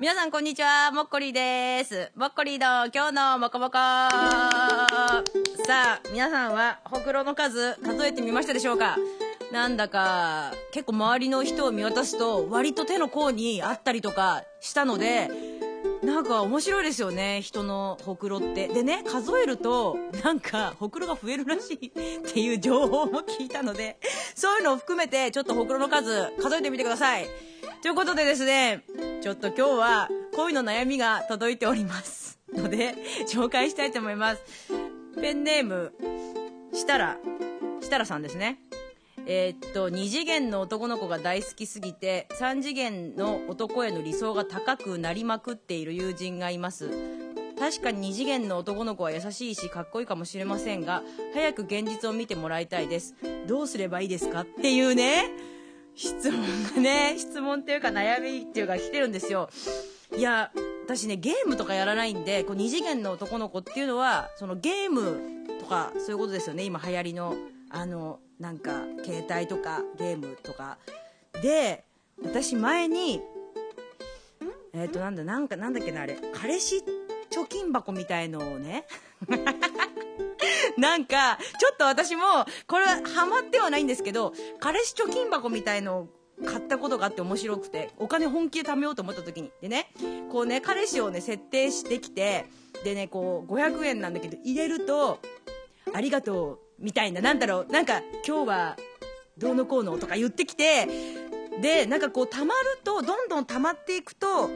皆さんこんにちは、もっこりです。もっこりの今日のもこもこさあ、皆さんはほくろの数数えてみましたでしょうか？なんだか、結構周りの人を見渡すと割と手の甲にあったりとかしたので、なんか面白いですよね、人のほくろって。でね、数えると、なんか、ほくろが増えるらしいっていう情報も聞いたので、そういうのを含めて、ちょっとほくろの数、数えてみてください。ということでですね、ちょっと今日は、恋の悩みが届いております。ので、紹介したいと思います。ペンネーム、したら、したらさんですね。えーっと、二次元の男の子が大好きすぎて、三次元の男への理想が高くなりまくっている友人がいます。確かに二次元の男の子は優しいしかっこいいかもしれませんが、早く現実を見てもらいたいです。どうすればいいですか？っていうね、質問がね、質問っていうか悩みっていうか来てるんですよ。いや、私ね、ゲームとかやらないんで、こう二次元の男の子っていうのは、そのゲームとか、そういうことですよね、今流行りの。あの、なんか、携帯とかゲームとか。で、私前に、えっ、と、なんだ、なんか、なんだっけな、あれ、彼氏貯金箱みたいのをね、なんか、ちょっと私も、これはハマってはないんですけど、彼氏貯金箱みたいのを買ったことがあって面白くて、お金本気で貯めようと思った時に。でね、こうね、彼氏をね、設定してきて、でね、こう、500円なんだけど、入れると、ありがとう、みたいな、なんだろう、なんか、今日は、どうのこうのとか言ってきて、で、なんかこう、溜まると、どんどん溜まっていくと、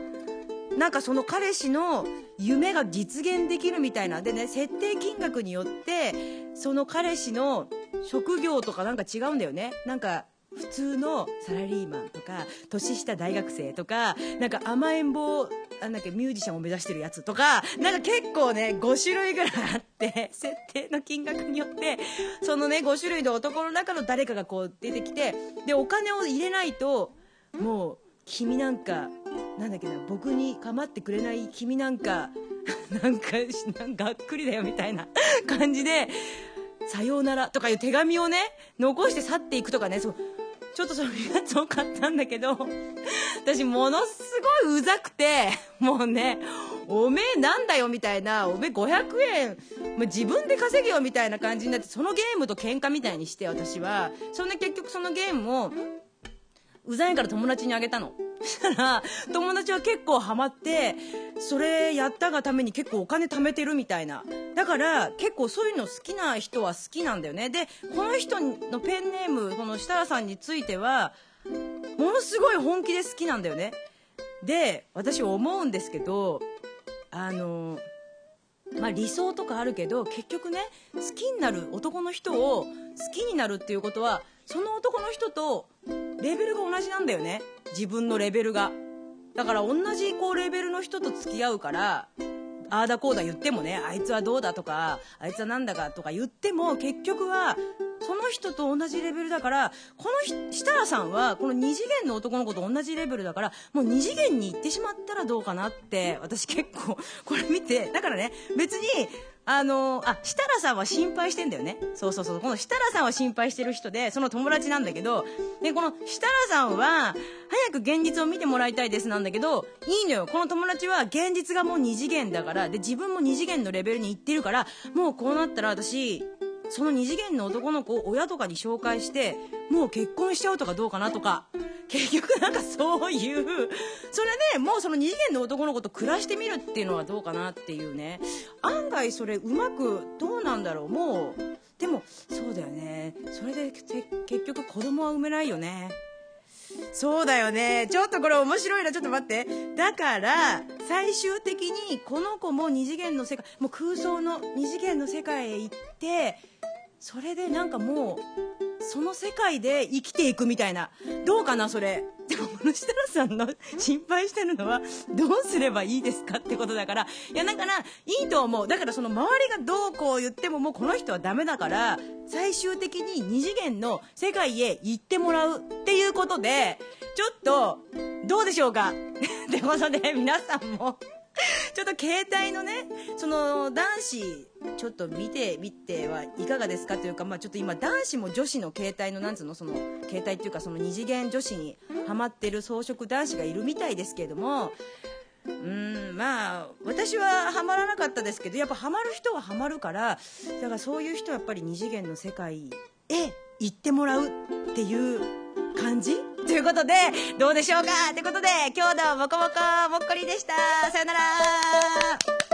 なんかその彼氏の夢が実現できるみたいな。でね、設定金額によって、その彼氏の職業とかなんか違うんだよね。なんか、普通のサラリーマンとか、年下大学生とか、なんか甘えん坊、なんだっけ、ミュージシャンを目指してるやつとか、なんか結構ね、5種類ぐらいあって、設定の金額によって、そのね、5種類の男の中の誰かがこう出てきて、で、お金を入れないと、もう、君なんか、なんだっけな、僕に構ってくれない君なんか、なんか、なんかがっくりだよみたいな 感じで、さようならとかいう手紙をね、残して去っていくとかね、そう、ちょっとそのやつを買ったんだけど、私ものすごいうざくて、もうね、おめえなんだよみたいな、おめえ500円、もう自分で稼げよみたいな感じになって、そのゲームと喧嘩みたいにして私は、そんで結局そのゲームを、うざいから友達にあげたの。そしたら、友達は結構ハマって、それやったがために結構お金貯めてるみたいな。だから、結構そういうの好きな人は好きなんだよね。で、この人のペンネーム、この設楽さんについては、ものすごい本気で好きなんだよね。で、私思うんですけど、あの、まあ理想とかあるけど、結局ね、好きになる男の人を好きになるっていうことは、その男の人とレベルが同じなんだよね。自分のレベルが。だから同じこうレベルの人と付き合うから、ああだこうだ言ってもね、あいつはどうだとか、あいつはなんだかとか言っても、結局は、その人と同じレベルだから、この設楽さんは、この二次元の男の子と同じレベルだから、もう二次元に行ってしまったらどうかなって、私結構、これ見て、だからね、別に、あの、あ、設楽さんは心配してんだよね。そうそうそう。この設楽さんは心配してる人で、その友達なんだけど、で、この設楽さんは、早く現実を見てもらいたいですなんだけど、いいのよ。この友達は現実がもう二次元だから、で、自分も二次元のレベルに行ってるから、もうこうなったら私、その二次元の男の子を親とかに紹介して、もう結婚しちゃうとかどうかなとか、結局なんかそういう、それでもうその二次元の男の子と暮らしてみるっていうのはどうかなっていうね。案外それうまく、どうなんだろうもう、でもそうだよね。それで結局子供は産めないよね。そうだよね。ちょっとこれ面白いな。ちょっと待って。だから、最終的にこの子も二次元の世界、もう空想の二次元の世界へ行って、それでなんかもう、その世界で生きていくみたいな。どうかな、それ。でも、この設楽さんの心配してるのは、どうすればいいですかってことだから。いや、だから、いいと思う。だから、その周りがどうこう言っても、もうこの人はダメだから、最終的に二次元の世界へ行ってもらうっていうことで、ちょっと、どうでしょうか ってことで、皆さんも、ちょっと携帯のね、その男子、ちょっと見てみてはいかがですかというか、まあちょっと今男子も女子の携帯のなんつうの、その携帯っていうかその二次元女子にハマってる装飾男子がいるみたいですけれども、うんまあ私はハマらなかったですけどやっぱハマる人はハマるからだからそういう人はやっぱり二次元の世界へ行ってもらうっていう感じ ということでどうでしょうか？ということで今日のもこもこもっこりでした。さよなら。